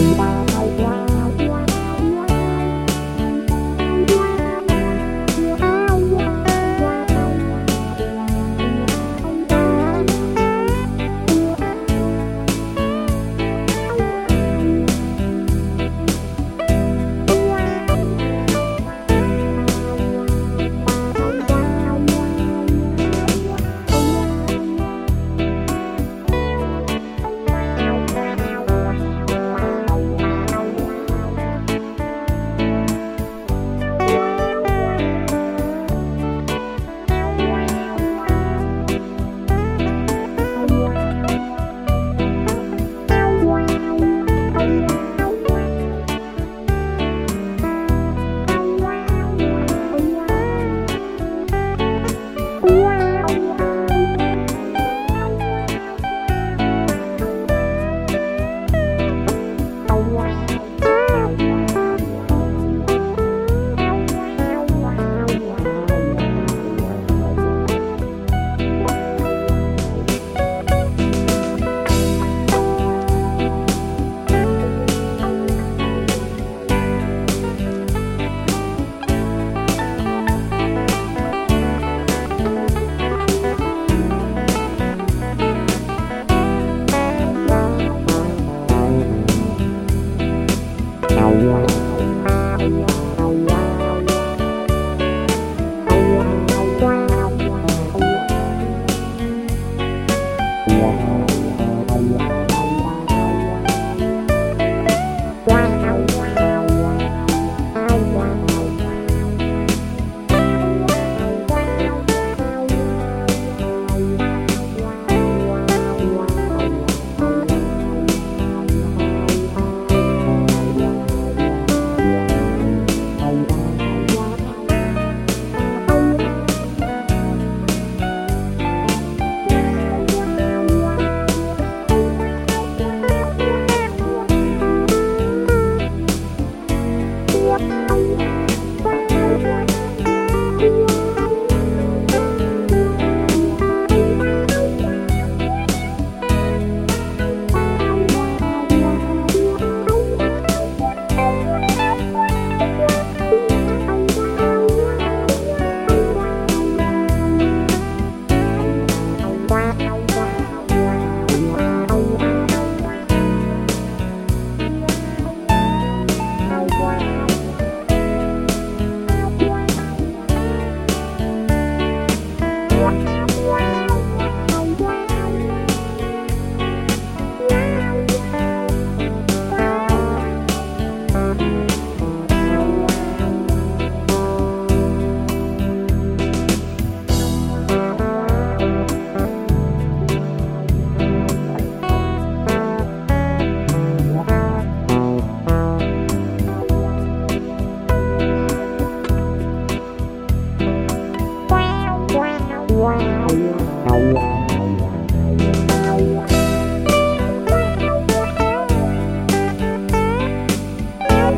Bye.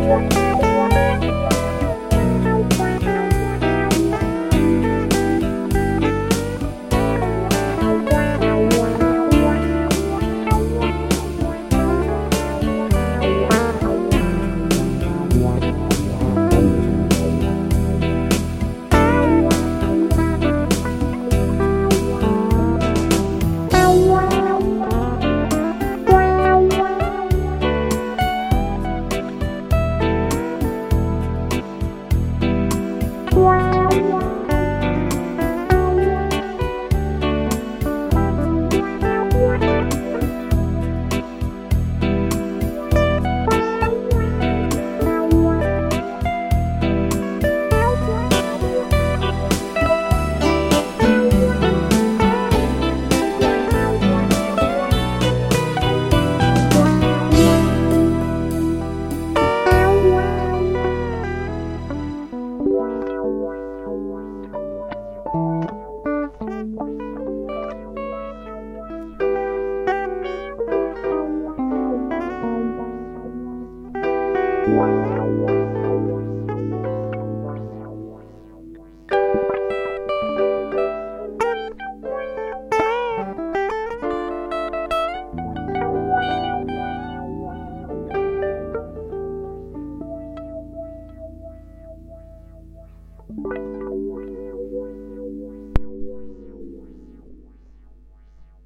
Wow.